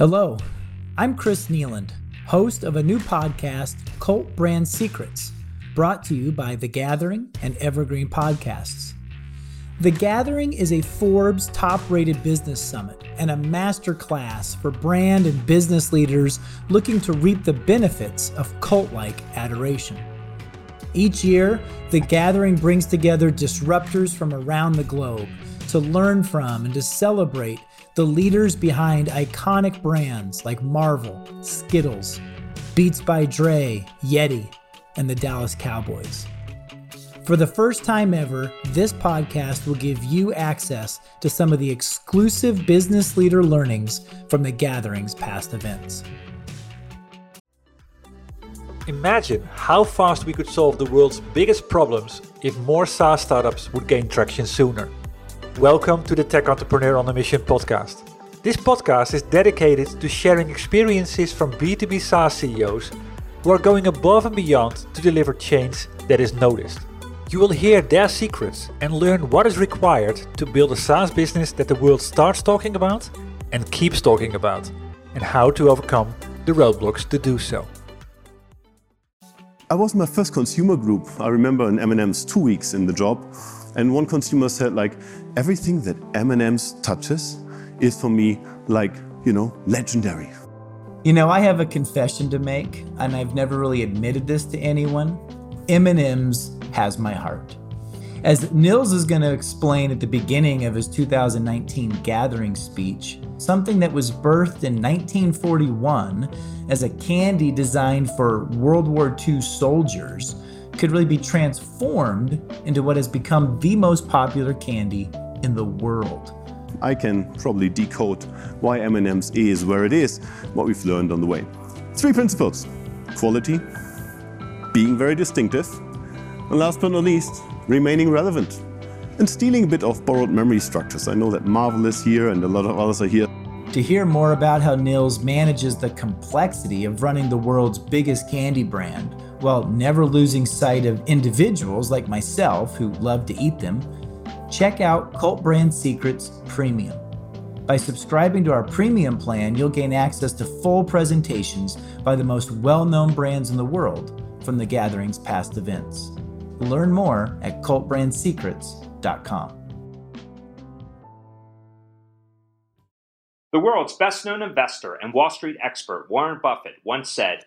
Hello, I'm Chris Nealand, host of a new podcast, Cult Brand Secrets, brought to you by The Gathering and Evergreen Podcasts. The Gathering is a Forbes top rated business summit and a masterclass for brand and business leaders looking to reap the benefits of cult like adoration. Each year, The Gathering brings together disruptors from around the globe to learn from and to celebrate the leaders behind iconic brands like Marvel, Skittles, Beats by Dre, Yeti, and the Dallas Cowboys. For the first time ever, this podcast will give you access to some of the exclusive business leader learnings from the gathering's past events. Imagine how fast we could solve the world's biggest problems if more SaaS startups would gain traction sooner. Welcome to the Tech Entrepreneur on a Mission podcast. This podcast is dedicated to sharing experiences from B2B SaaS CEOs who are going above and beyond to deliver change that is noticed. You will hear their secrets and learn what is required to build a SaaS business that the world starts talking about and keeps talking about, and how to overcome the roadblocks to do so. I was my first consumer group. I remember in M&M's two weeks in the job, and one consumer said like, everything that M&M's touches is for me like, you know, legendary. You know, I have a confession to make, and I've never really admitted this to anyone. M&M's has my heart. As Nils is going to explain at the beginning of his 2019 gathering speech, something that was birthed in 1941 as a candy designed for World War II soldiers could really be transformed into what has become the most popular candy in the world. I can probably decode why M&M's is where it is, what we've learned on the way. Three principles. Quality, being very distinctive, and last but not least, remaining relevant. And stealing a bit of borrowed memory structures. I know that Marvel is here and a lot of others are here. To hear more about how Nils manages the complexity of running the world's biggest candy brand while never losing sight of individuals like myself who love to eat them, check out Cult Brand Secrets Premium. By subscribing to our premium plan, you'll gain access to full presentations by the most well known brands in the world from the gathering's past events. Learn more at cultbrandsecrets.com. The world's best known investor and Wall Street expert Warren Buffett once said